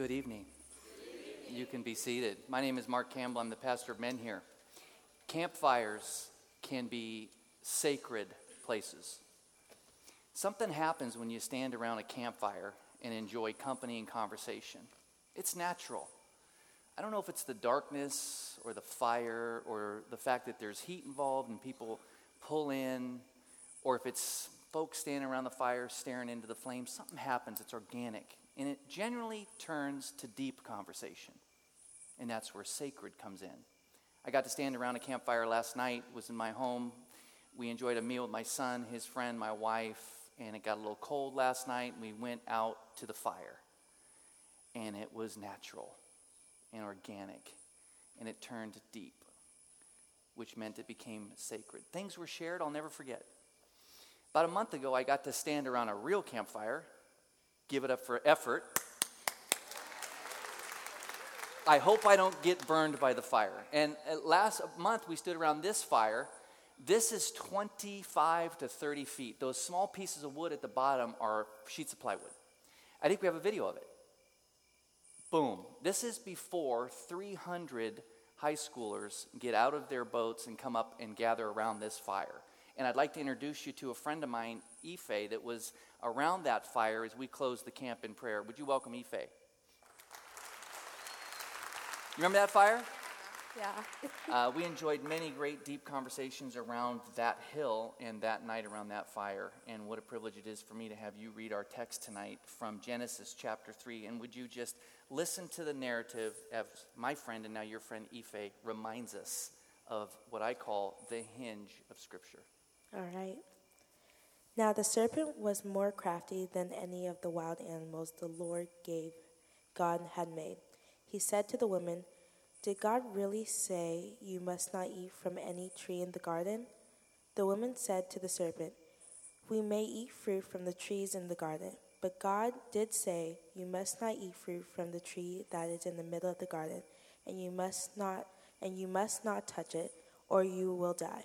Good evening. You can be seated. My name is Mark Campbell. I'm the pastor of men here. Campfires can be sacred places. Something happens when you stand around a campfire and enjoy company and conversation. It's natural. I don't know if it's the darkness or the fire or the fact that there's heat involved and people pull in, or if it's folks standing around the fire staring into the flames. Something happens, it's organic. And it generally turns to deep conversation. And that's where sacred comes in. I got to stand around a campfire last night, was in my home. We enjoyed a meal with my son, his friend, my wife, and it got a little cold last night. and We went out to the fire. And it was natural and organic. And it turned deep, which meant it became sacred. Things were shared I'll never forget. About a month ago, I got to stand around a real campfire Give it up for effort. I hope I don't get burned by the fire. And uh, last month we stood around this fire. This is 25 to 30 feet. Those small pieces of wood at the bottom are sheets of plywood. I think we have a video of it. Boom. This is before 300 high schoolers get out of their boats and come up and gather around this fire. And I'd like to introduce you to a friend of mine, Ife, that was around that fire as we closed the camp in prayer. Would you welcome Ife? You remember that fire? Yeah. uh, we enjoyed many great deep conversations around that hill and that night around that fire. And what a privilege it is for me to have you read our text tonight from Genesis chapter 3. And would you just listen to the narrative as my friend and now your friend Ife reminds us of what I call the hinge of Scripture. All right. Now the serpent was more crafty than any of the wild animals the Lord gave God had made. He said to the woman, Did God really say you must not eat from any tree in the garden? The woman said to the serpent, We may eat fruit from the trees in the garden, but God did say, You must not eat fruit from the tree that is in the middle of the garden, and you must not and you must not touch it, or you will die.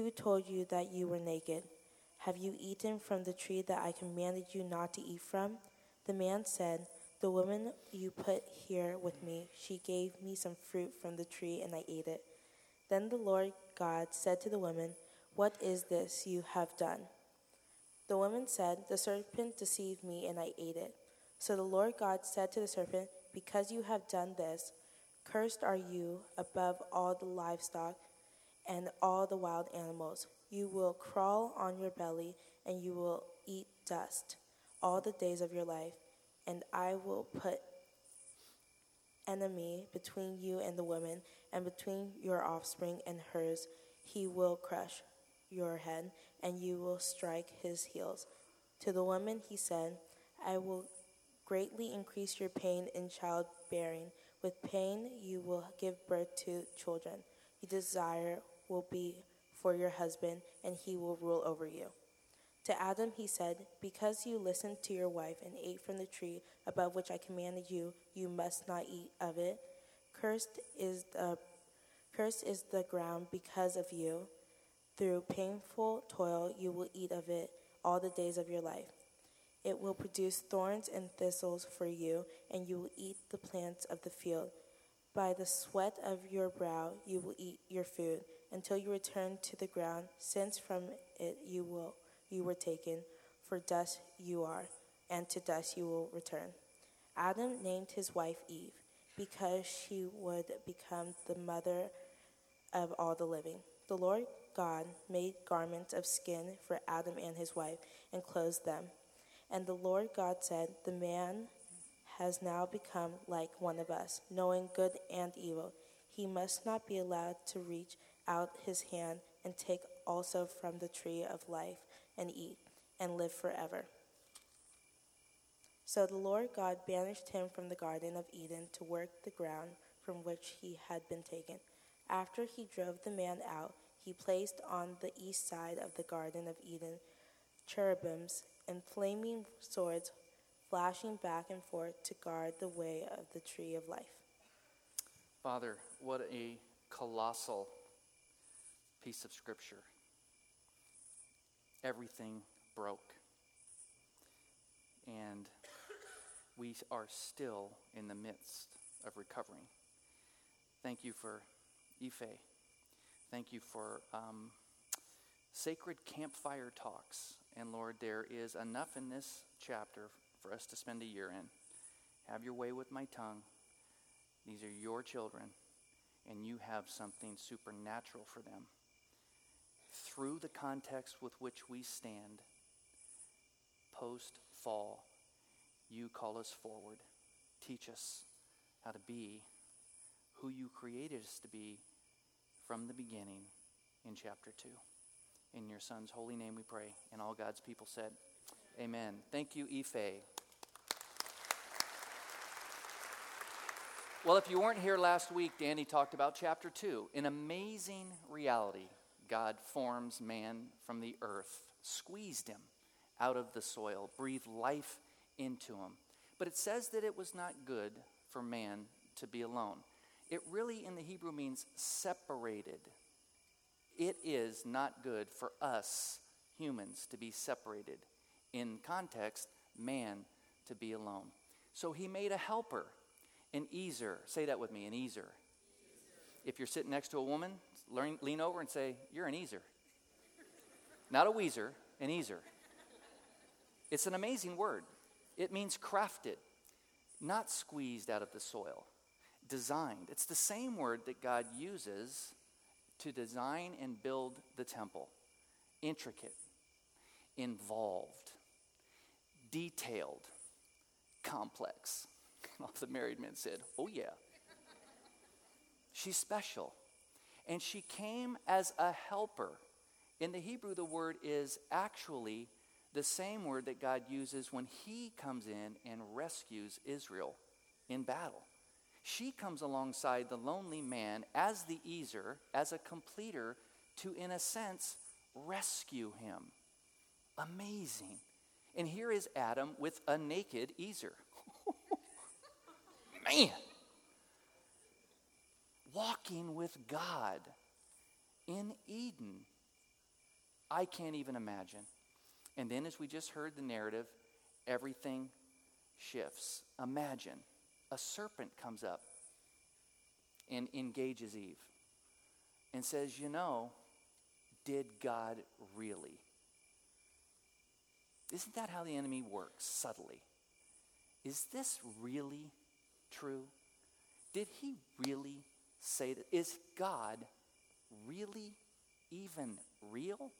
who told you that you were naked? Have you eaten from the tree that I commanded you not to eat from? The man said, The woman you put here with me, she gave me some fruit from the tree, and I ate it. Then the Lord God said to the woman, What is this you have done? The woman said, The serpent deceived me, and I ate it. So the Lord God said to the serpent, Because you have done this, cursed are you above all the livestock and all the wild animals. You will crawl on your belly, and you will eat dust all the days of your life. And I will put enemy between you and the woman, and between your offspring and hers. He will crush your head, and you will strike his heels. To the woman he said, I will greatly increase your pain in childbearing. With pain you will give birth to children. You desire will be for your husband, and he will rule over you. To Adam he said, Because you listened to your wife and ate from the tree above which I commanded you, you must not eat of it. Cursed is the cursed is the ground because of you. Through painful toil you will eat of it all the days of your life. It will produce thorns and thistles for you, and you will eat the plants of the field. By the sweat of your brow you will eat your food until you return to the ground, since from it you will you were taken, for dust you are, and to dust you will return. Adam named his wife Eve because she would become the mother of all the living. The Lord God made garments of skin for Adam and his wife and clothed them. And the Lord God said, The man has now become like one of us, knowing good and evil. He must not be allowed to reach out his hand and take also from the tree of life and eat and live forever. So the Lord God banished him from the Garden of Eden to work the ground from which he had been taken. After he drove the man out, he placed on the east side of the Garden of Eden cherubims and flaming swords flashing back and forth to guard the way of the tree of life. Father, what a colossal piece of scripture. Everything broke. And we are still in the midst of recovering. Thank you for Ife. Thank you for um, sacred campfire talks. And Lord, there is enough in this chapter for us to spend a year in. Have your way with my tongue. These are your children, and you have something supernatural for them. Through the context with which we stand, post fall, you call us forward. Teach us how to be who you created us to be from the beginning in chapter 2. In your Son's holy name we pray. And all God's people said, Amen. Thank you, Ife. Well, if you weren't here last week, Danny talked about chapter 2. An amazing reality. God forms man from the earth, squeezed him out of the soil, breathed life into him. But it says that it was not good for man to be alone. It really, in the Hebrew, means separated. It is not good for us humans to be separated. In context, man to be alone. So he made a helper, an ezer. Say that with me, an ezer. If you're sitting next to a woman, learn, lean over and say, You're an ezer. Not a Weezer, an ezer. It's an amazing word. It means crafted, not squeezed out of the soil, designed. It's the same word that God uses to design and build the temple intricate, involved, detailed, complex. All the married men said, Oh, yeah. She's special. And she came as a helper. In the Hebrew, the word is actually the same word that God uses when he comes in and rescues Israel in battle. She comes alongside the lonely man as the ezer, as a completer, to, in a sense, rescue him. Amazing. And here is Adam with a naked ezer. man! Walking with God in Eden. I can't even imagine. And then, as we just heard the narrative, everything shifts. Imagine a serpent comes up and engages Eve and says, You know, did God really? Isn't that how the enemy works subtly? Is this really true? Did he really say that? Is God really even real?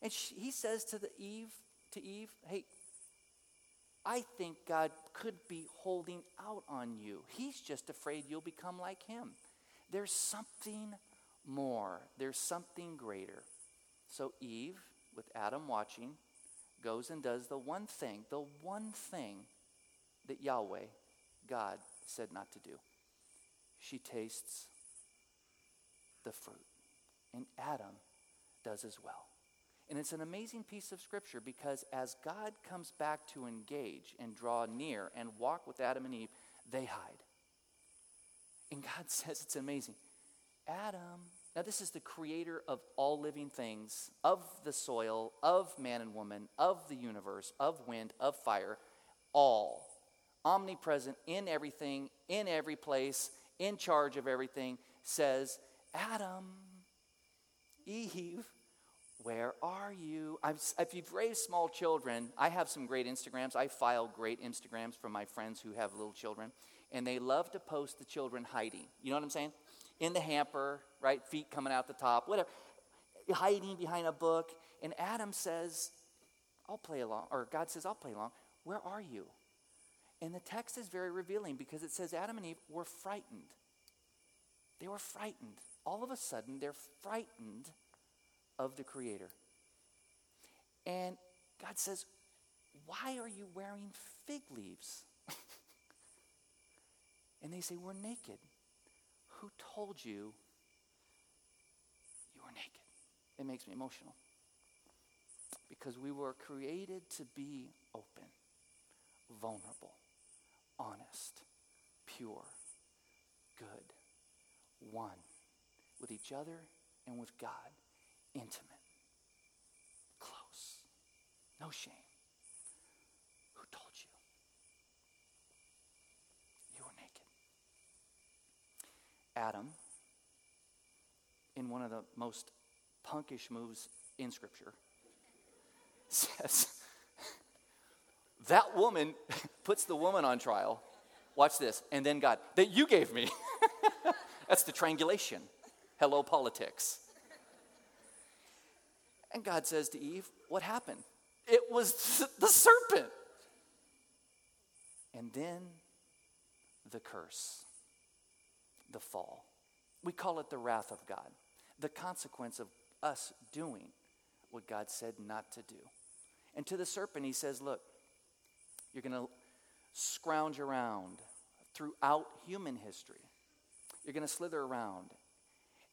And she, he says to the Eve, to Eve, hey, I think God could be holding out on you. He's just afraid you'll become like him. There's something more, there's something greater. So Eve, with Adam watching, goes and does the one thing, the one thing that Yahweh, God, said not to do. She tastes the fruit. And Adam does as well. And it's an amazing piece of scripture because as God comes back to engage and draw near and walk with Adam and Eve, they hide. And God says it's amazing. Adam, now this is the creator of all living things, of the soil, of man and woman, of the universe, of wind, of fire, all. Omnipresent in everything, in every place, in charge of everything, says, Adam, Eve, Where are you? I'm, if you've raised small children, I have some great Instagrams. I file great Instagrams from my friends who have little children, and they love to post the children hiding. You know what I'm saying? In the hamper, right? Feet coming out the top, whatever. Hiding behind a book. And Adam says, I'll play along, or God says, I'll play along. Where are you? And the text is very revealing because it says Adam and Eve were frightened. They were frightened. All of a sudden, they're frightened of the Creator. And God says, Why are you wearing fig leaves? and they say, We're naked. Who told you you were naked? It makes me emotional. Because we were created to be open, vulnerable, honest, pure, good, one with each other and with God intimate, close, no shame. Who told you? You were naked. Adam, in one of the most punkish moves in Scripture, says, That woman puts the woman on trial. Watch this. And then God, that you gave me. That's the triangulation. Hello, politics. And God says to Eve, What happened? It was the serpent. And then the curse, the fall. We call it the wrath of God, the consequence of us doing what God said not to do. And to the serpent, he says, Look, you're going to scrounge around throughout human history. You're going to slither around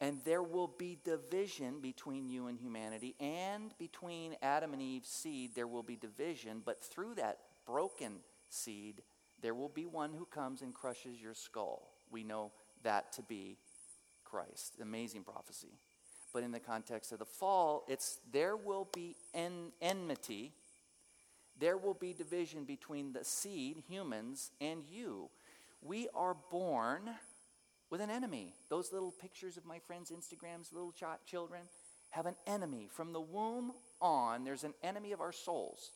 and there will be division between you and humanity, and between Adam and Eve's seed, there will be division. But through that broken seed, there will be one who comes and crushes your skull. We know that to be Christ. Amazing prophecy. But in the context of the fall, it's there will be en- enmity. There will be division between the seed, humans, and you. We are born with an enemy. Those little pictures of my friends' Instagrams, little ch- children, have an enemy. From the womb on, there's an enemy of our souls.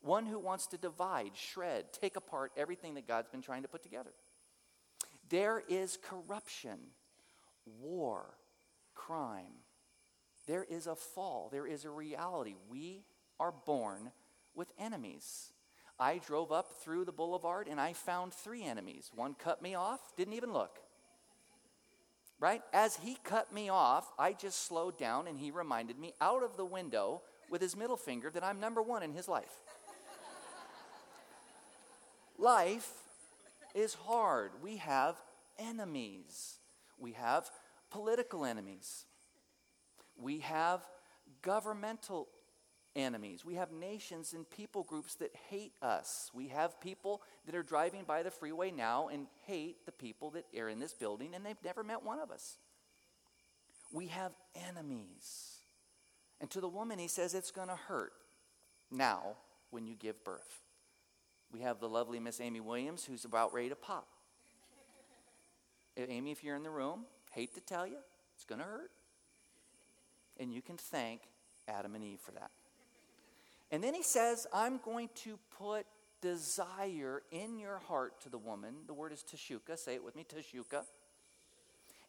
One who wants to divide, shred, take apart everything that God's been trying to put together. There is corruption, war, crime. There is a fall. There is a reality. We are born with enemies. I drove up through the boulevard and I found three enemies. One cut me off, didn't even look right? As he cut me off, I just slowed down and he reminded me out of the window with his middle finger that I'm number one in his life. life is hard. We have enemies, we have political enemies, we have governmental enemies. We have nations and people groups that hate us. We have people that are driving by the freeway now and hate the people that are in this building, and they've never met one of us. We have enemies. And to the woman, he says it's going to hurt now when you give birth. We have the lovely Miss Amy Williams who's about ready to pop. Amy, if you're in the room, hate to tell you, it's going to hurt. And you can thank Adam and Eve for that. And then he says, I'm going to put desire in your heart to the woman. The word is tashuka. Say it with me, tashuka.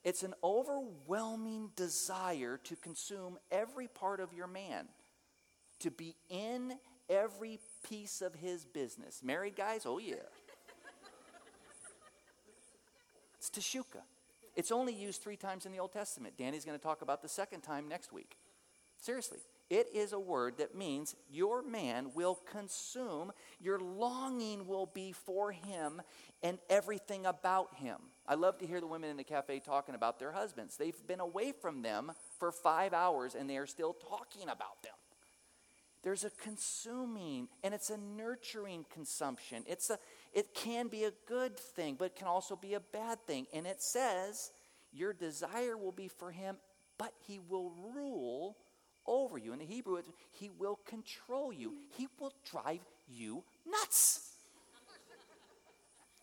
It's an overwhelming desire to consume every part of your man, to be in every piece of his business. Married guys, oh yeah. it's tashuka. It's only used three times in the Old Testament. Danny's going to talk about the second time next week. Seriously. It is a word that means your man will consume, your longing will be for him and everything about him. I love to hear the women in the cafe talking about their husbands. They've been away from them for five hours and they are still talking about them. There's a consuming and it's a nurturing consumption. It's a, it can be a good thing, but it can also be a bad thing. And it says, Your desire will be for him, but he will rule Hebrew, he will control you, he will drive you nuts.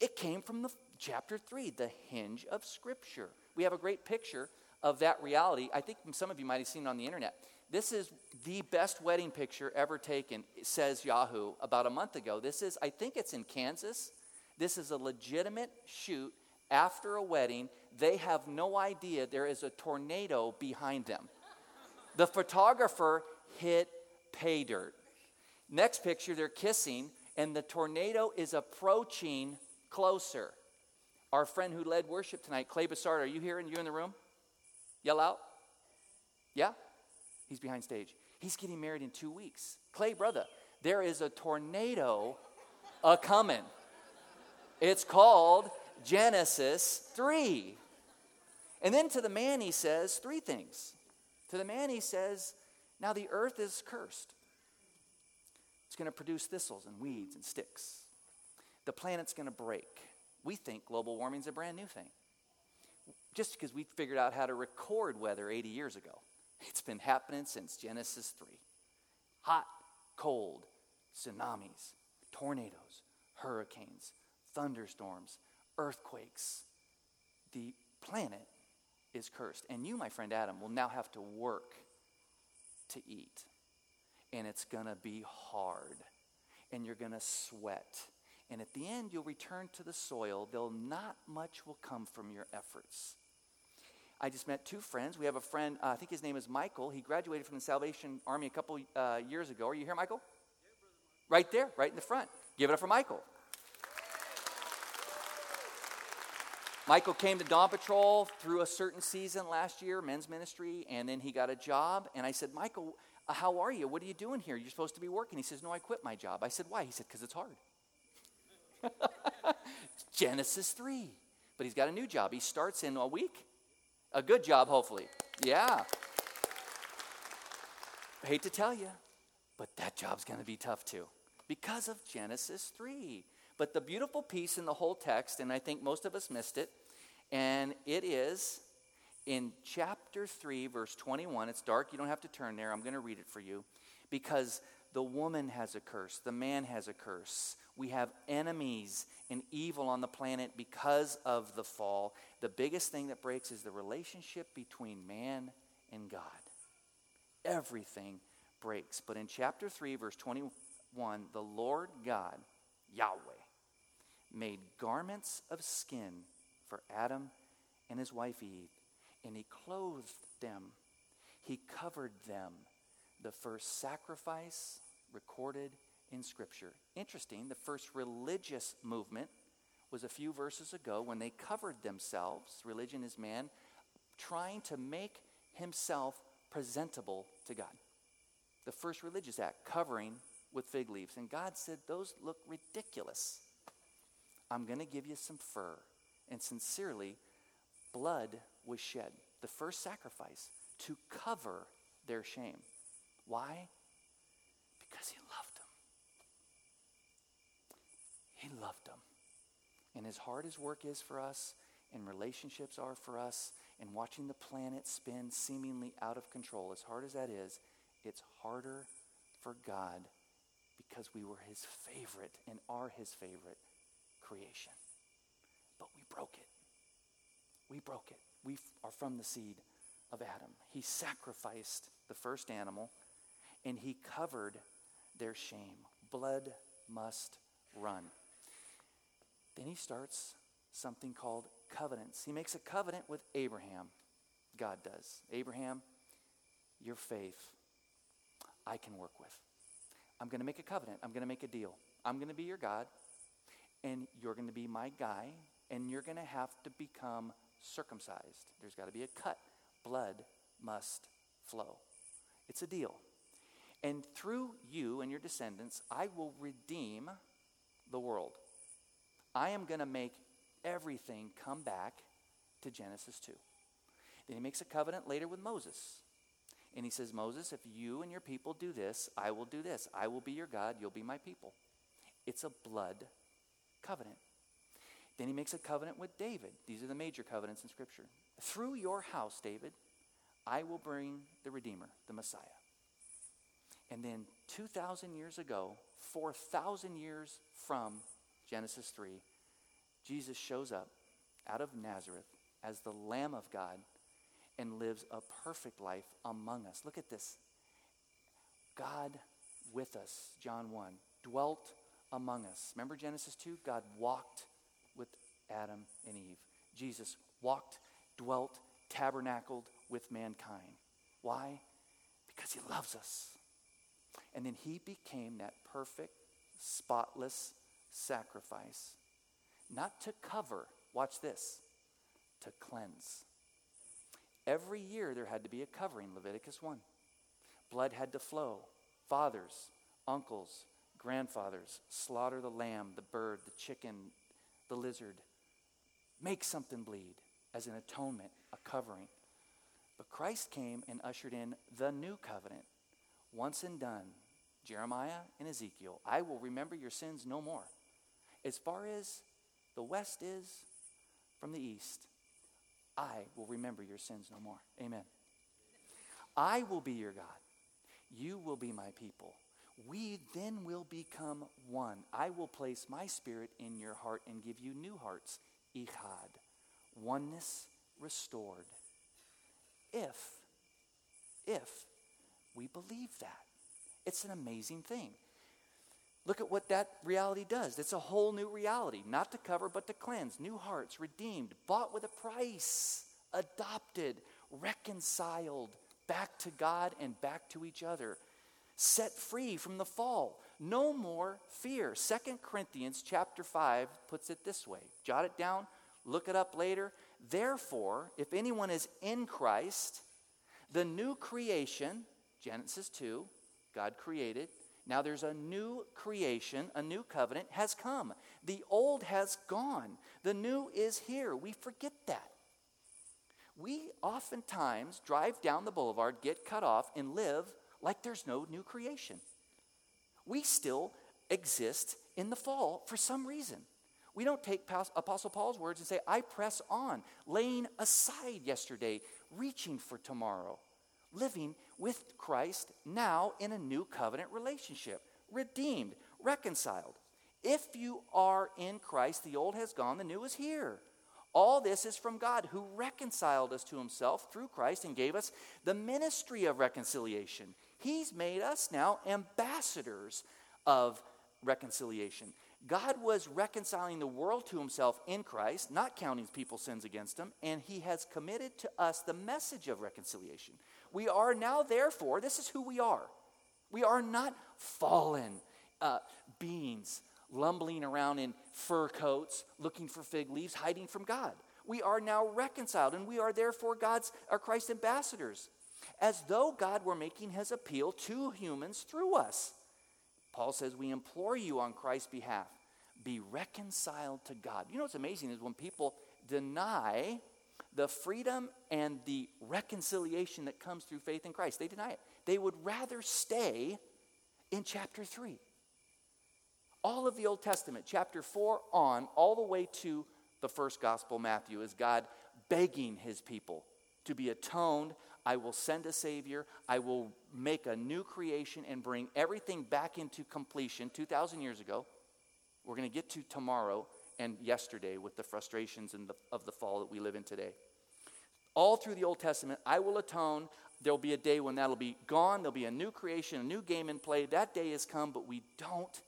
It came from the chapter 3, the hinge of Scripture. We have a great picture of that reality. I think some of you might have seen it on the internet. This is the best wedding picture ever taken, says Yahoo about a month ago. This is, I think it's in Kansas. This is a legitimate shoot after a wedding. They have no idea there is a tornado behind them. The photographer hit pay dirt. Next picture, they're kissing, and the tornado is approaching closer. Our friend who led worship tonight, Clay Bassard, are you here and you in the room? Yell out. Yeah? He's behind stage. He's getting married in two weeks. Clay, brother, there is a tornado a coming. It's called Genesis 3. And then to the man, he says three things. To the man, he says, Now the earth is cursed. It's going to produce thistles and weeds and sticks. The planet's going to break. We think global warming is a brand new thing. Just because we figured out how to record weather 80 years ago. It's been happening since Genesis 3. Hot, cold, tsunamis, tornadoes, hurricanes, thunderstorms, earthquakes. The planet is cursed. And you, my friend Adam, will now have to work to eat. And it's going to be hard. And you're going to sweat and at the end, you'll return to the soil. Though not much will come from your efforts. I just met two friends. We have a friend, uh, I think his name is Michael. He graduated from the Salvation Army a couple uh, years ago. Are you here, Michael? Yeah, right there, right in the front. Give it up for Michael. Michael came to Dawn Patrol through a certain season last year, men's ministry, and then he got a job. And I said, Michael, uh, how are you? What are you doing here? You're supposed to be working. He says, No, I quit my job. I said, Why? He said, Because it's hard. Genesis 3. But he's got a new job. He starts in a week. A good job, hopefully. Yeah. I hate to tell you, but that job's going to be tough too because of Genesis 3. But the beautiful piece in the whole text, and I think most of us missed it, and it is in chapter 3, verse 21. It's dark, you don't have to turn there. I'm going to read it for you because the woman has a curse, the man has a curse. We have enemies and evil on the planet because of the fall. The biggest thing that breaks is the relationship between man and God. Everything breaks. But in chapter 3, verse 21, the Lord God, Yahweh, made garments of skin for Adam and his wife Eve, and he clothed them, he covered them. The first sacrifice recorded in Scripture. Interesting, the first religious movement was a few verses ago when they covered themselves, religion is man, trying to make himself presentable to God. The first religious act, covering with fig leaves. And God said, Those look ridiculous. I'm going to give you some fur. And sincerely, blood was shed. The first sacrifice to cover their shame. Why? Because he loved them. he loved them. And as hard as work is for us, and relationships are for us, and watching the planet spin seemingly out of control, as hard as that is, it's harder for God because we were his favorite and are his favorite creation. But we broke it. We broke it. We are from the seed of Adam. He sacrificed the first animal and he covered their shame. Blood must run. Then he starts something called covenants. He makes a covenant with Abraham. God does. Abraham, your faith, I can work with. I'm going to make a covenant. I'm going to make a deal. I'm going to be your God, and you're going to be my guy, and you're going to have to become circumcised. There's got to be a cut. Blood must flow. It's a deal. And through you and your descendants, I will redeem the world. I am going to make everything come back to Genesis 2. Then he makes a covenant later with Moses. And he says, Moses, if you and your people do this, I will do this. I will be your God, you'll be my people. It's a blood covenant. Then he makes a covenant with David. These are the major covenants in Scripture. Through your house, David, I will bring the Redeemer, the Messiah. And then 2,000 years ago, 4,000 years from Genesis 3, Jesus shows up out of Nazareth as the Lamb of God and lives a perfect life among us. Look at this. God with us, John 1, dwelt among us. Remember Genesis 2? God walked with Adam and Eve. Jesus walked, dwelt, tabernacled with mankind. Why? Because he loves us. And then he became that perfect, spotless sacrifice, not to cover, watch this, to cleanse. Every year there had to be a covering, Leviticus 1. Blood had to flow. Fathers, uncles, grandfathers slaughter the lamb, the bird, the chicken, the lizard. Make something bleed as an atonement, a covering. But Christ came and ushered in the new covenant, once and done. Jeremiah and Ezekiel, I will remember your sins no more. As far as the west is from the east, I will remember your sins no more. Amen. I will be your God. You will be my people. We then will become one. I will place my spirit in your heart and give you new hearts. Ichad. Oneness restored. If, if we believe that. It's an amazing thing. Look at what that reality does. It's a whole new reality, not to cover, but to cleanse. New hearts, redeemed, bought with a price, adopted, reconciled back to God and back to each other, set free from the fall. No more fear. Second Corinthians chapter 5 puts it this way. Jot it down, look it up later. Therefore, if anyone is in Christ, the new creation, Genesis 2, God created, now there's a new creation, a new covenant has come. The old has gone, the new is here. We forget that. We oftentimes drive down the boulevard, get cut off, and live like there's no new creation. We still exist in the fall for some reason. We don't take Apostle Paul's words and say, I press on, laying aside yesterday, reaching for tomorrow, living with Christ now in a new covenant relationship, redeemed, reconciled. If you are in Christ, the old has gone, the new is here. All this is from God who reconciled us to himself through Christ and gave us the ministry of reconciliation. He's made us now ambassadors of reconciliation. God was reconciling the world to himself in Christ, not counting people's sins against him, and he has committed to us the message of reconciliation. We are now, therefore, this is who we are. We are not fallen uh, beings lumbering around in fur coats, looking for fig leaves, hiding from God. We are now reconciled, and we are therefore God's, our Christ ambassadors, as though God were making his appeal to humans through us. Paul says, We implore you on Christ's behalf, be reconciled to God. You know what's amazing is when people deny the freedom and the reconciliation that comes through faith in Christ, they deny it. They would rather stay in chapter 3. All of the Old Testament, chapter 4 on, all the way to the first gospel, Matthew, is God begging his people to be atoned I will send a Savior. I will make a new creation and bring everything back into completion 2,000 years ago. We're going to get to tomorrow and yesterday with the frustrations the, of the fall that we live in today. All through the Old Testament, I will atone. There'll be a day when that'll be gone. There'll be a new creation, a new game in play. That day has come, but we don't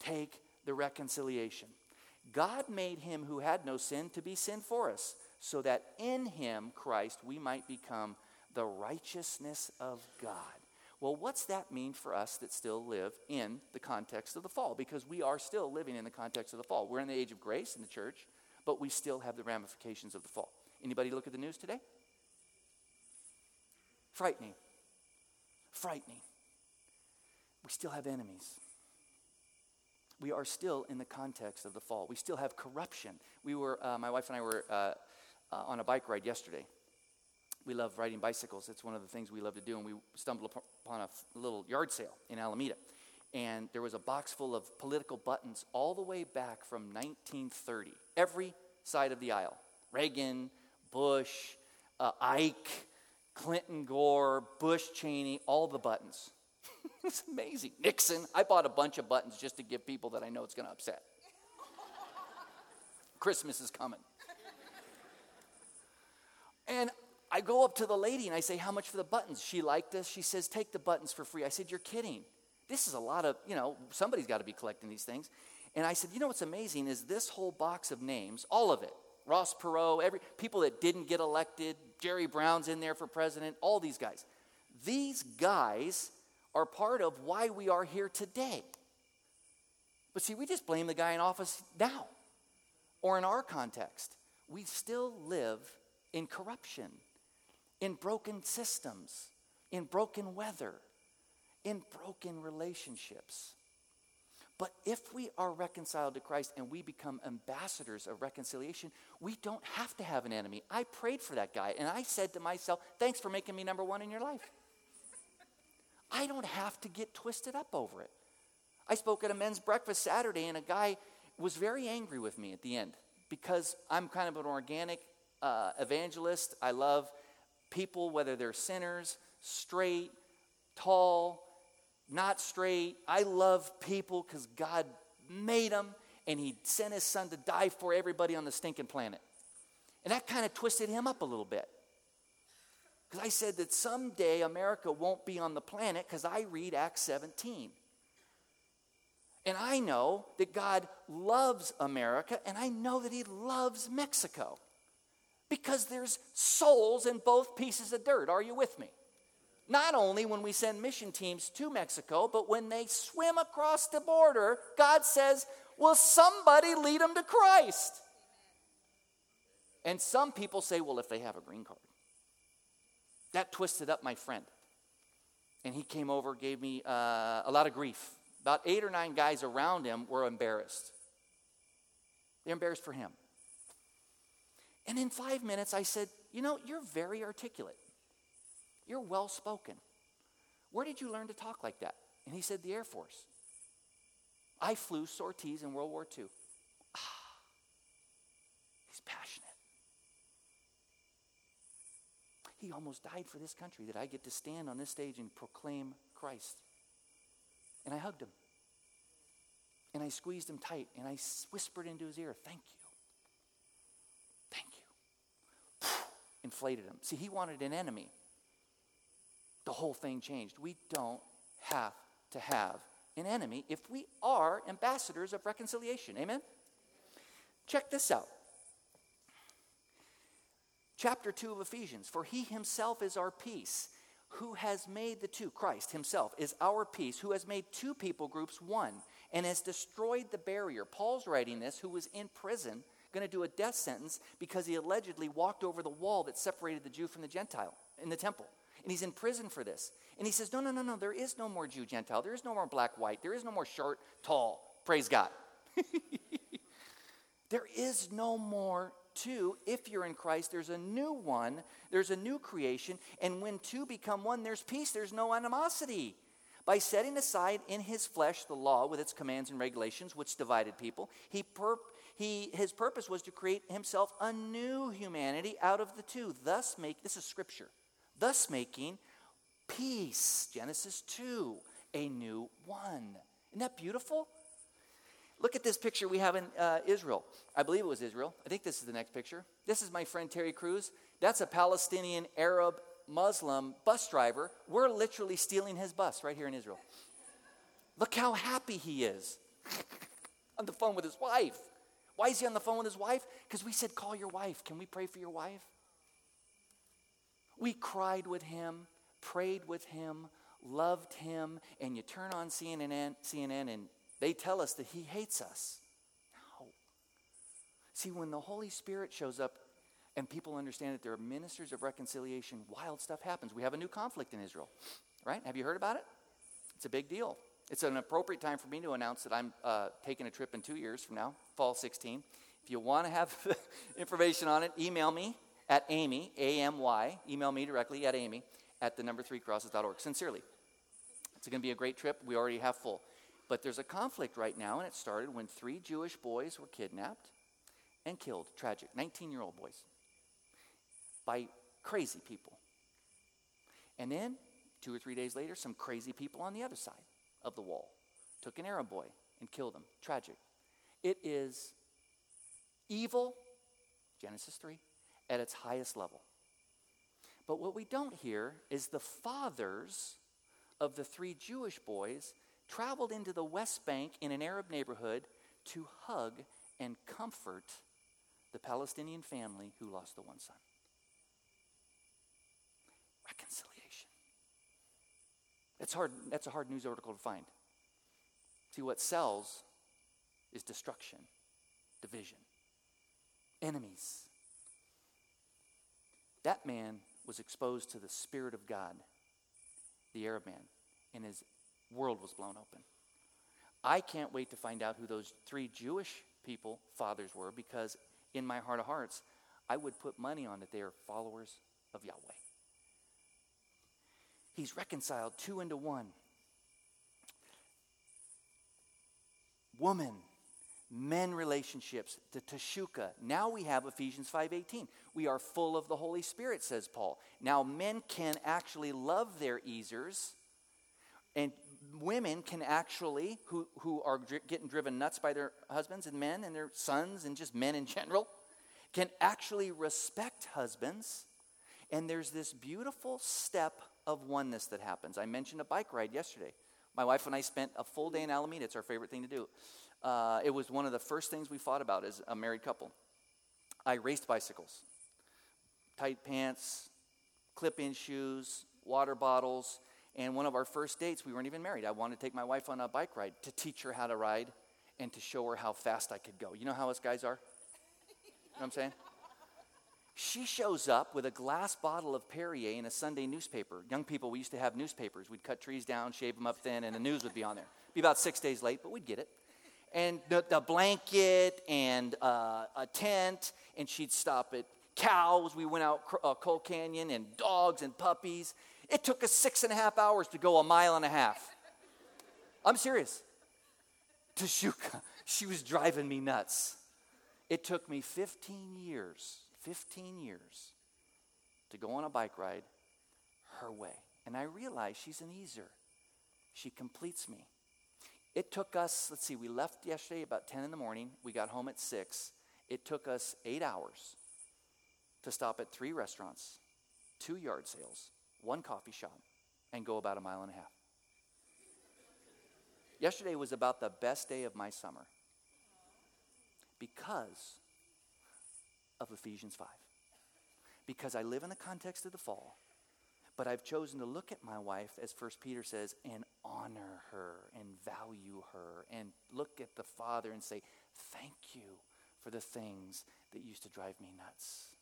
take the reconciliation. God made him who had no sin to be sin for us, so that in him, Christ, we might become the righteousness of God. Well, what's that mean for us that still live in the context of the fall? Because we are still living in the context of the fall. We're in the age of grace in the church, but we still have the ramifications of the fall. Anybody look at the news today? Frightening. Frightening. We still have enemies. We are still in the context of the fall. We still have corruption. We were, uh, my wife and I were uh, uh, on a bike ride yesterday, we love riding bicycles. It's one of the things we love to do. And we stumbled upon a little yard sale in Alameda. And there was a box full of political buttons all the way back from 1930. Every side of the aisle Reagan, Bush, uh, Ike, Clinton Gore, Bush Cheney, all the buttons. it's amazing. Nixon. I bought a bunch of buttons just to give people that I know it's going to upset. Christmas is coming. And I go up to the lady and I say, How much for the buttons? She liked us. She says, Take the buttons for free. I said, You're kidding. This is a lot of, you know, somebody's got to be collecting these things. And I said, You know what's amazing is this whole box of names, all of it, Ross Perot, every people that didn't get elected, Jerry Brown's in there for president, all these guys. These guys are part of why we are here today. But see, we just blame the guy in office now. Or in our context, we still live in corruption, in broken systems, in broken weather, in broken relationships. But if we are reconciled to Christ and we become ambassadors of reconciliation, we don't have to have an enemy. I prayed for that guy and I said to myself, Thanks for making me number one in your life. I don't have to get twisted up over it. I spoke at a men's breakfast Saturday, and a guy was very angry with me at the end because I'm kind of an organic uh, evangelist. I love people, whether they're sinners, straight, tall, not straight. I love people because God made them and He sent His Son to die for everybody on the stinking planet. And that kind of twisted him up a little bit. Because I said that someday America won't be on the planet because I read Acts 17. And I know that God loves America, and I know that He loves Mexico because there's souls in both pieces of dirt. Are you with me? Not only when we send mission teams to Mexico, but when they swim across the border, God says, Will somebody lead them to Christ? And some people say, Well, if they have a green card. That twisted up my friend. And he came over, gave me uh, a lot of grief. About eight or nine guys around him were embarrassed. They're embarrassed for him. And in five minutes, I said, You know, you're very articulate. You're well spoken. Where did you learn to talk like that? And he said, The Air Force. I flew sorties in World War II. Ah, he's passionate. He almost died for this country that I get to stand on this stage and proclaim Christ. And I hugged him. And I squeezed him tight and I whispered into his ear, Thank you. Thank you. Inflated him. See, he wanted an enemy. The whole thing changed. We don't have to have an enemy if we are ambassadors of reconciliation. Amen? Check this out chapter 2 of Ephesians. For he himself is our peace, who has made the two, Christ himself is our peace, who has made two people groups one, and has destroyed the barrier. Paul's writing this, who was in prison, going to do a death sentence because he allegedly walked over the wall that separated the Jew from the Gentile in the temple. And he's in prison for this. And he says, No, no, no, no, there is no more Jew, Gentile. There is no more black, white. There is no more short, tall. Praise God. there is no more two, if you're in Christ, there's a new one, there's a new creation, and when two become one, there's peace, there's no animosity. By setting aside in his flesh the law with its commands and regulations, which divided people, he, perp- he his purpose was to create himself a new humanity out of the two, thus make this is scripture, thus making peace. Genesis 2, a new one. Isn't that beautiful? Look at this picture we have in uh, Israel. I believe it was Israel. I think this is the next picture. This is my friend Terry Cruz. That's a Palestinian Arab Muslim bus driver. We're literally stealing his bus right here in Israel. Look how happy he is on the phone with his wife. Why is he on the phone with his wife? Because we said, Call your wife. Can we pray for your wife? We cried with him, prayed with him, loved him, and you turn on CNN, CNN and they tell us that he hates us. No. See, when the Holy Spirit shows up and people understand that there are ministers of reconciliation, wild stuff happens. We have a new conflict in Israel, right? Have you heard about it? It's a big deal. It's an appropriate time for me to announce that I'm uh, taking a trip in two years from now, fall 16. If you want to have information on it, email me at Amy, A M Y, email me directly at Amy at the number three crosses.org. Sincerely. It's going to be a great trip. We already have full. But there's a conflict right now, and it started when three Jewish boys were kidnapped and killed. Tragic. 19 year old boys. By crazy people. And then, two or three days later, some crazy people on the other side of the wall took an Arab boy and killed him. Tragic. It is evil, Genesis 3, at its highest level. But what we don't hear is the fathers of the three Jewish boys traveled into the West Bank in an Arab neighborhood to hug and comfort the Palestinian family who lost the one son. Reconciliation. That's hard. That's a hard news article to find. See, what sells is destruction, division, enemies. That man was exposed to the Spirit of God, the Arab man, and his world was blown open. I can't wait to find out who those three Jewish people, fathers, were, because in my heart of hearts, I would put money on that they are followers of Yahweh. He's reconciled two into one. Woman, men relationships, the teshuka. Now we have Ephesians 5:18. We are full of the Holy Spirit, says Paul. Now men can actually love their ezers, and women can actually, who, who are dri- getting driven nuts by their husbands and men and their sons and just men in general, can actually respect husbands. And there's this beautiful step of oneness that happens. I mentioned a bike ride yesterday. My wife and I spent a full day in Alameda. It's our favorite thing to do. Uh, it was one of the first things we fought about as a married couple. I raced bicycles, tight pants, clip in shoes, water bottles. And one of our first dates, we weren't even married. I wanted to take my wife on a bike ride to teach her how to ride and to show her how fast I could go. You know how us guys are? You know what I'm saying? She shows up with a glass bottle of Perrier and a Sunday newspaper. Young people, we used to have newspapers. We'd cut trees down, shave them up thin, and the news would be on there. Be about six days late, but we'd get it. And the, the blanket and uh, a tent, and she'd stop at cows. We went out uh, Coal Canyon, and dogs and puppies. It took us six and a half hours to go a mile and a half. I'm serious. Teshuka, she was driving me nuts. It took me 15 years 15 years to go on a bike ride her way. And I realize she's an ezer. She completes me. It took us, let's see, we left yesterday about 10 in the morning. We got home at 6. It took us eight hours to stop at three restaurants, two yard sales, one coffee shop, and go about a mile and a half. Yesterday was about the best day of my summer because of Ephesians 5. Because I live in the context of the fall, but I've chosen to look at my wife, as First Peter says, and honor her and value her and look at the Father and say, Thank you for the things that used to drive me nuts.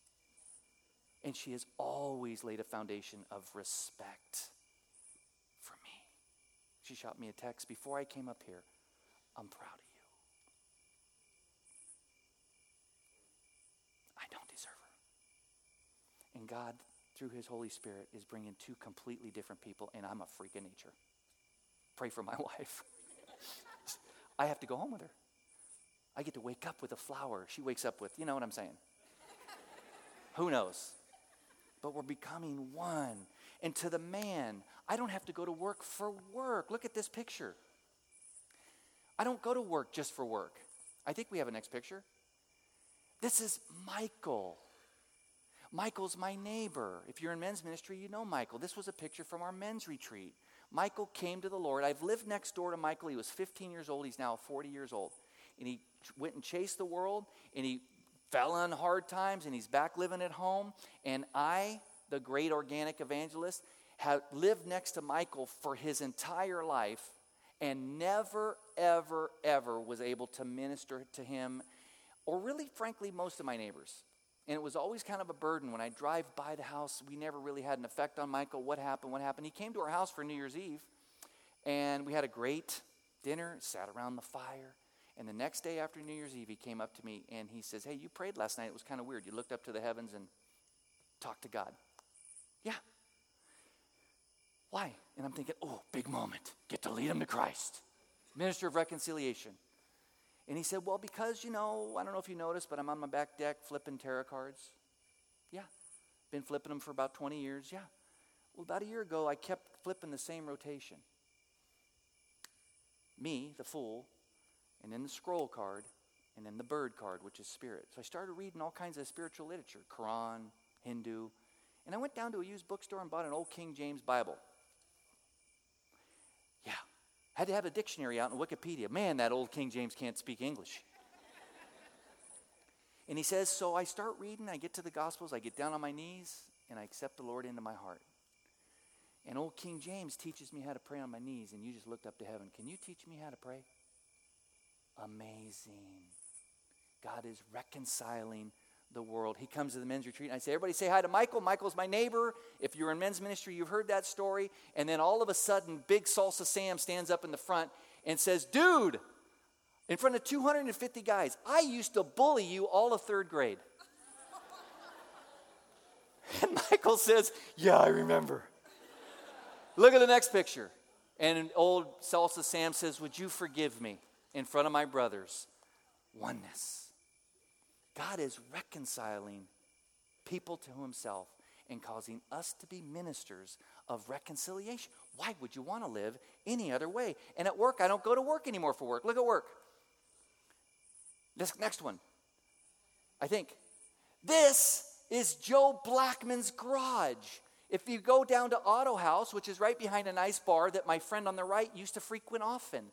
And she has always laid a foundation of respect for me. She shot me a text before I came up here. I'm proud of you. And God, through His Holy Spirit, is bringing two completely different people, and I'm a freak of nature. Pray for my wife. I have to go home with her. I get to wake up with a flower. She wakes up with, you know what I'm saying? Who knows? But we're becoming one. And to the man, I don't have to go to work for work. Look at this picture. I don't go to work just for work. I think we have a next picture. This is Michael. Michael's my neighbor. If you're in men's ministry, you know Michael. This was a picture from our men's retreat. Michael came to the Lord. I've lived next door to Michael. He was 15 years old. He's now 40 years old. And he went and chased the world, and he fell on hard times, and he's back living at home. And I, the great organic evangelist, have lived next to Michael for his entire life and never, ever, ever was able to minister to him, or really, frankly, most of my neighbors. And it was always kind of a burden when I drive by the house. We never really had an effect on Michael. What happened? What happened? He came to our house for New Year's Eve, and we had a great dinner, sat around the fire. And the next day after New Year's Eve, he came up to me and he says, Hey, you prayed last night. It was kind of weird. You looked up to the heavens and talked to God. Yeah. Why? And I'm thinking, Oh, big moment. Get to lead him to Christ. Minister of reconciliation. And he said, Well, because, you know, I don't know if you noticed, but I'm on my back deck flipping tarot cards. Yeah. Been flipping them for about 20 years. Yeah. Well, about a year ago, I kept flipping the same rotation. Me, the fool, and then the scroll card, and then the bird card, which is spirit. So I started reading all kinds of spiritual literature Quran, Hindu, And I went down to a used bookstore and bought an old King James Bible. Had to have a dictionary out in Wikipedia. Man, that old King James can't speak English. and he says, So I start reading, I get to the Gospels, I get down on my knees, and I accept the Lord into my heart. And old King James teaches me how to pray on my knees, and you just looked up to heaven. Can you teach me how to pray? Amazing. God is reconciling the world. He comes to the men's retreat, and I say, Everybody say hi to Michael. Michael's my neighbor. If you're in men's ministry, you've heard that story. And then all of a sudden, Big Salsa Sam stands up in the front and says, Dude, in front of 250 guys, I used to bully you all of third grade. and Michael says, Yeah, I remember. Look at the next picture. And old Salsa Sam says, Would you forgive me in front of my brothers? Oneness. God is reconciling people to himself and causing us to be ministers of reconciliation. Why would you want to live any other way? And at work, I don't go to work anymore for work. Look at work. This next one. I think this is Joe Blackman's garage. If you go down to Auto House, which is right behind a nice bar that my friend on the right used to frequent often,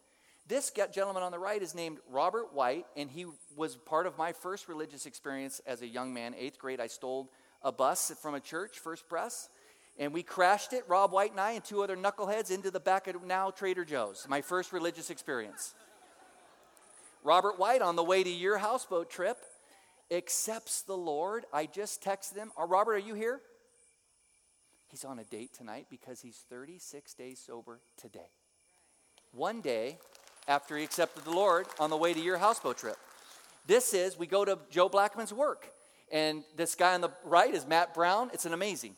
this gentleman on the right is named Robert White, and he was part of my first religious experience as a young man. Eighth grade, I stole a bus from a church, First Press, and we crashed it, Rob White and I, and two other knuckleheads, into the back of now Trader Joe's. My first religious experience. Robert White, on the way to your houseboat trip, accepts the Lord. I just texted him. Oh, Robert, are you here? He's on a date tonight because he's 36 days sober today. One day, after he accepted the Lord on the way to your houseboat trip. This is, we go to Joe Blackman's work. And this guy on the right is Matt Brown. It's an amazing.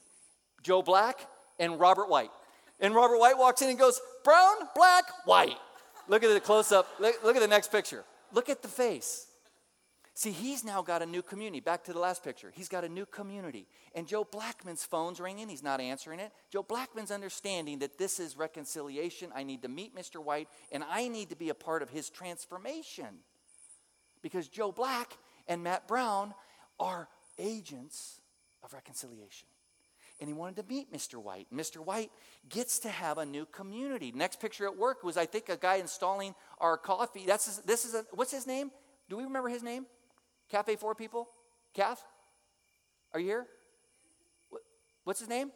Joe Black and Robert White. And Robert White walks in and goes, Brown, black, white. Look at the close up. Look, look at the next picture. Look at the face. See, he's now got a new community. Back to the last picture. He's got a new community. And Joe Blackman's phone's ringing. He's not answering it. Joe Blackman's understanding that this is reconciliation. I need to meet Mr. White, and I need to be a part of his transformation. Because Joe Black and Matt Brown are agents of reconciliation. And he wanted to meet Mr. White. Mr. White gets to have a new community. Next picture at work was, I think, a guy installing our coffee. That's this is a, what's his name? Do we remember his name? Cafe 4 people? Kath? Are you here? What's his name?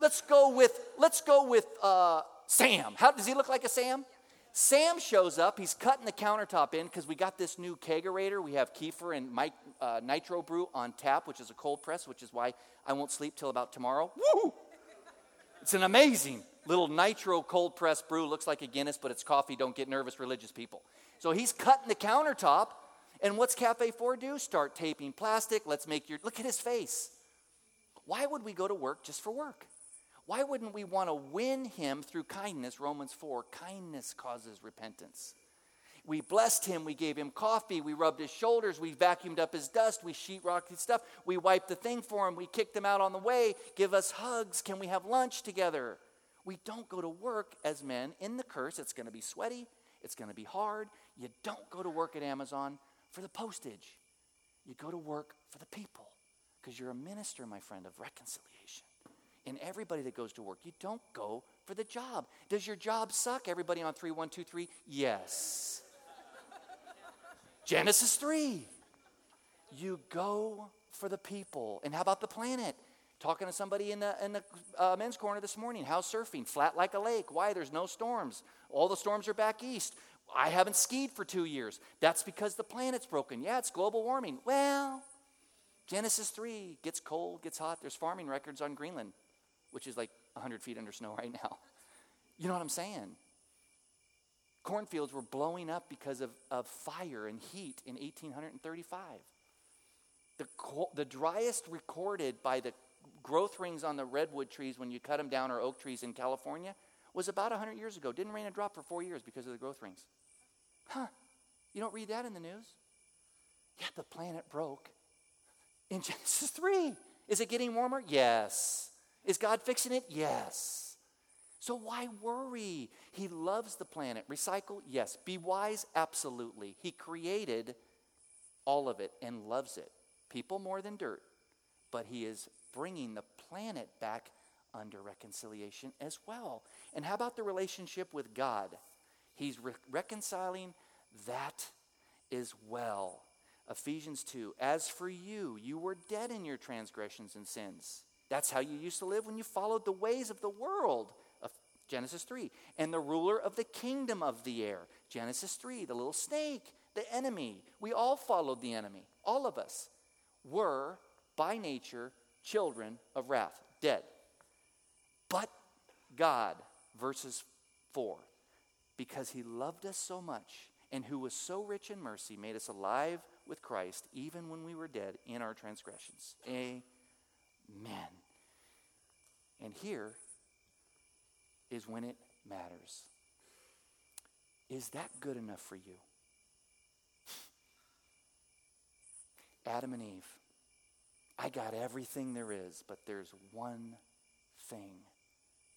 Let's go with let's go with uh, Sam. How does he look like a Sam? Sam shows up. He's cutting the countertop in because we got this new kegerator. We have kefir and Mike, uh, nitro brew on tap, which is a cold press, which is why I won't sleep till about tomorrow. Woo! It's an amazing little nitro cold press brew. Looks like a Guinness, but it's coffee. Don't get nervous, religious people. So he's cutting the countertop. And what's Cafe 4 do? Start taping plastic. Let's make your. Look at his face. Why would we go to work just for work? Why wouldn't we want to win him through kindness? Romans 4 kindness causes repentance. We blessed him. We gave him coffee. We rubbed his shoulders. We vacuumed up his dust. We sheetrocked his stuff. We wiped the thing for him. We kicked him out on the way. Give us hugs. Can we have lunch together? We don't go to work as men in the curse. It's going to be sweaty. It's going to be hard. You don't go to work at Amazon for the postage. You go to work for the people because you're a minister, my friend, of reconciliation. And everybody that goes to work, you don't go for the job. Does your job suck? Everybody on 3123? Yes. Genesis 3. You go for the people. And how about the planet? Talking to somebody in the, in the uh, men's corner this morning. How's surfing? Flat like a lake. Why? There's no storms. All the storms are back east. I haven't skied for two years. That's because the planet's broken. Yeah, it's global warming. Well, Genesis 3 gets cold, gets hot. There's farming records on Greenland, which is like 100 feet under snow right now. You know what I'm saying? Cornfields were blowing up because of, of fire and heat in 1835. The, the driest recorded by the growth rings on the redwood trees when you cut them down or oak trees in California was about 100 years ago. Didn't rain a drop for four years because of the growth rings. Huh? You don't read that in the news? Yeah, the planet broke in Genesis 3. Is it getting warmer? Yes. Is God fixing it? Yes. So why worry? He loves the planet. Recycle? Yes. Be wise? Absolutely. He created all of it and loves it. People more than dirt. but he is bringing the planet back under reconciliation as well. And how about the relationship with God? He's re- reconciling that as well. Ephesians 2 As for you, you were dead in your transgressions and sins. That's how you used to live when you followed the ways of the world. Genesis 3. And the ruler of the kingdom of the air. Genesis 3. The little snake, the enemy. We all followed the enemy. All of us were, by nature, children of wrath, dead. But God, verses 4, because he loved us so much and who was so rich in mercy, made us alive with Christ even when we were dead in our transgressions. Amen. And here is when it matters. Is that good enough for you? Adam and Eve. I got everything there is, but there's one thing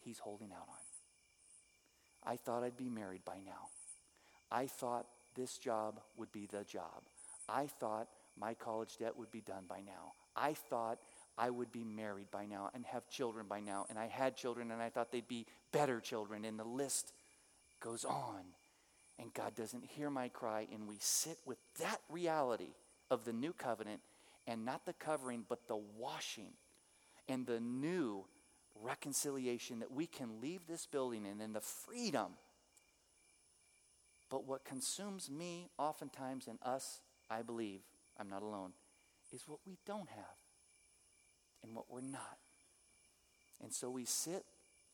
he's holding out on. I thought I'd be married by now. I thought this job would be the job. I thought my college debt would be done by now. I thought I would be married by now and have children by now. And I had children and I thought they'd be better children. And the list goes on. And God doesn't hear my cry. And we sit with that reality of the new covenant and not the covering, but the washing and the new reconciliation that we can leave this building and in the freedom. But what consumes me oftentimes and us, I believe, I'm not alone, is what we don't have and what we're not. And so we sit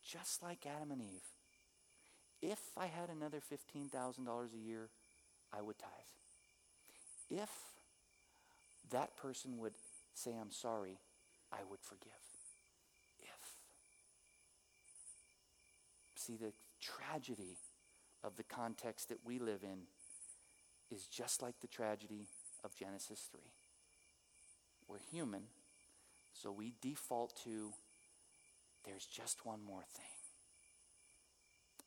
just like Adam and Eve. If I had another $15,000 a year, I would tithe. If that person would say, I'm sorry, I would forgive. If. See, the tragedy of the context that we live in is just like the tragedy of Genesis 3. We're human, so we default to there's just one more thing.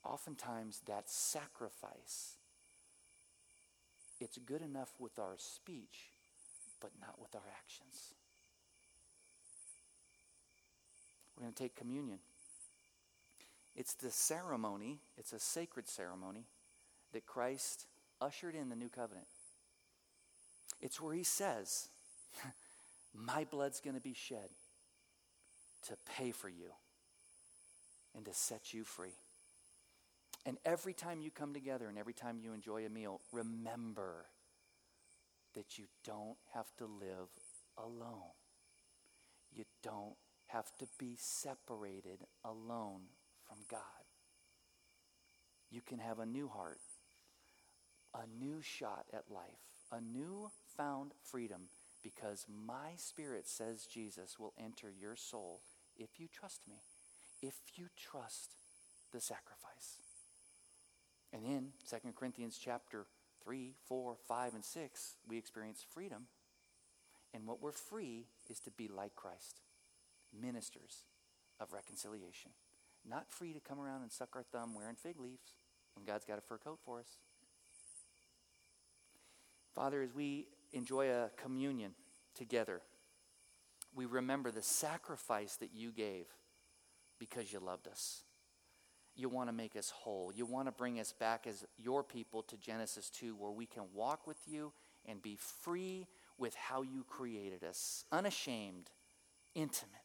Oftentimes, that sacrifice, it's good enough with our speech, but not with our actions. We're going to take communion. It's the ceremony, it's a sacred ceremony that Christ ushered in the new covenant. It's where he says, My blood's going to be shed to pay for you and to set you free. And every time you come together and every time you enjoy a meal, remember that you don't have to live alone. You don't have to be separated alone from God. You can have a new heart, a new shot at life, a new found freedom because my spirit says Jesus will enter your soul if you trust me, if you trust the sacrifice. And in 2 Corinthians chapter 3, 4, 5, and 6, we experience freedom. And what we're free is to be like Christ, ministers of reconciliation. Not free to come around and suck our thumb wearing fig leaves when God's got a fur coat for us. Father, as we enjoy a communion together, we remember the sacrifice that you gave because you loved us. You want to make us whole. You want to bring us back as your people to Genesis 2, where we can walk with you and be free with how you created us, unashamed, intimate,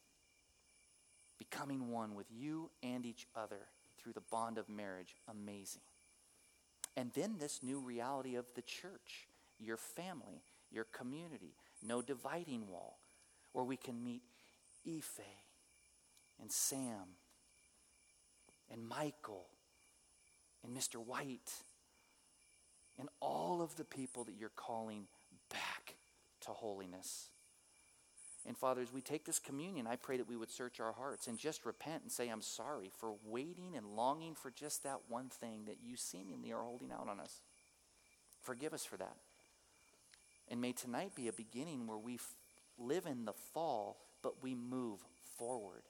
becoming one with you and each other through the bond of marriage. Amazing. And then this new reality of the church, your family, your community, no dividing wall, where we can meet Ife and Sam and Michael and Mr. White and all of the people that you're calling back to holiness. And Father, as we take this communion, I pray that we would search our hearts and just repent and say, I'm sorry for waiting and longing for just that one thing that you seemingly are holding out on us. Forgive us for that. And may tonight be a beginning where we f- live in the fall, but we move forward,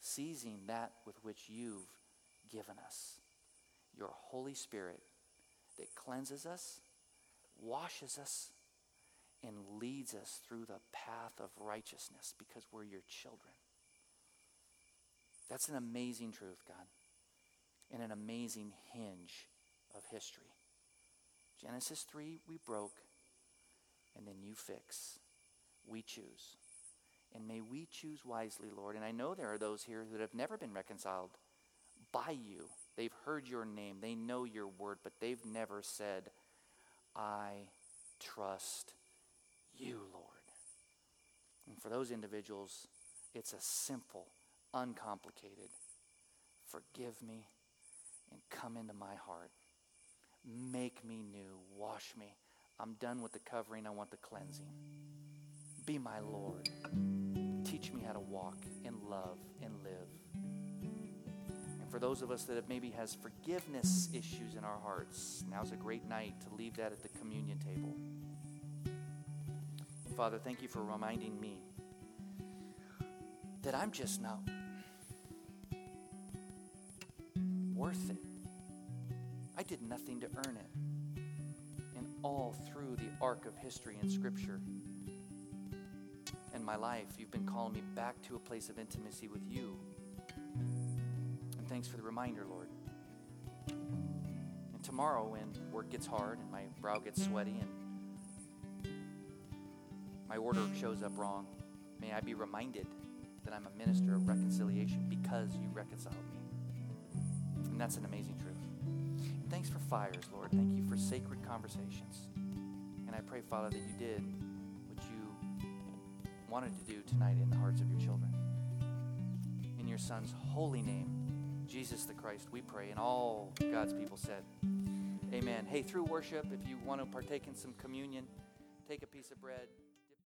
seizing that with which you've given us your Holy Spirit that cleanses us, washes us, and leads us through the path of righteousness because we're your children. That's an amazing truth, God, and an amazing hinge of history. Genesis 3, we broke, and then you fix. We choose. And may we choose wisely, Lord. And I know there are those here that have never been reconciled by you. They've heard your name, they know your word, but they've never said, I trust you, Lord. And for those individuals, it's a simple, uncomplicated forgive me and come into my heart. Make me new. Wash me. I'm done with the covering. I want the cleansing. Be my Lord. Teach me how to walk and love and live. And for those of us that maybe has forgiveness issues in our hearts, now's a great night to leave that at the communion table. And Father, thank you for reminding me that I'm just not worth it. I did nothing to earn it. And all through the arc of history and scripture, in my life, you've been calling me back to a place of intimacy with you. And thanks for the reminder, Lord. And tomorrow, when work gets hard and my brow gets sweaty and my order shows up wrong, may I be reminded that I'm a minister of reconciliation because you reconciled me. And that's an amazing truth. Thanks for fires, Lord. Thank you for sacred conversations. And I pray, Father, that you did what you wanted to do tonight in the hearts of your children. In your Son's holy name, Jesus the Christ, we pray. And all God's people said, Amen. Hey, through worship, if you want to partake in some communion, take a piece of bread.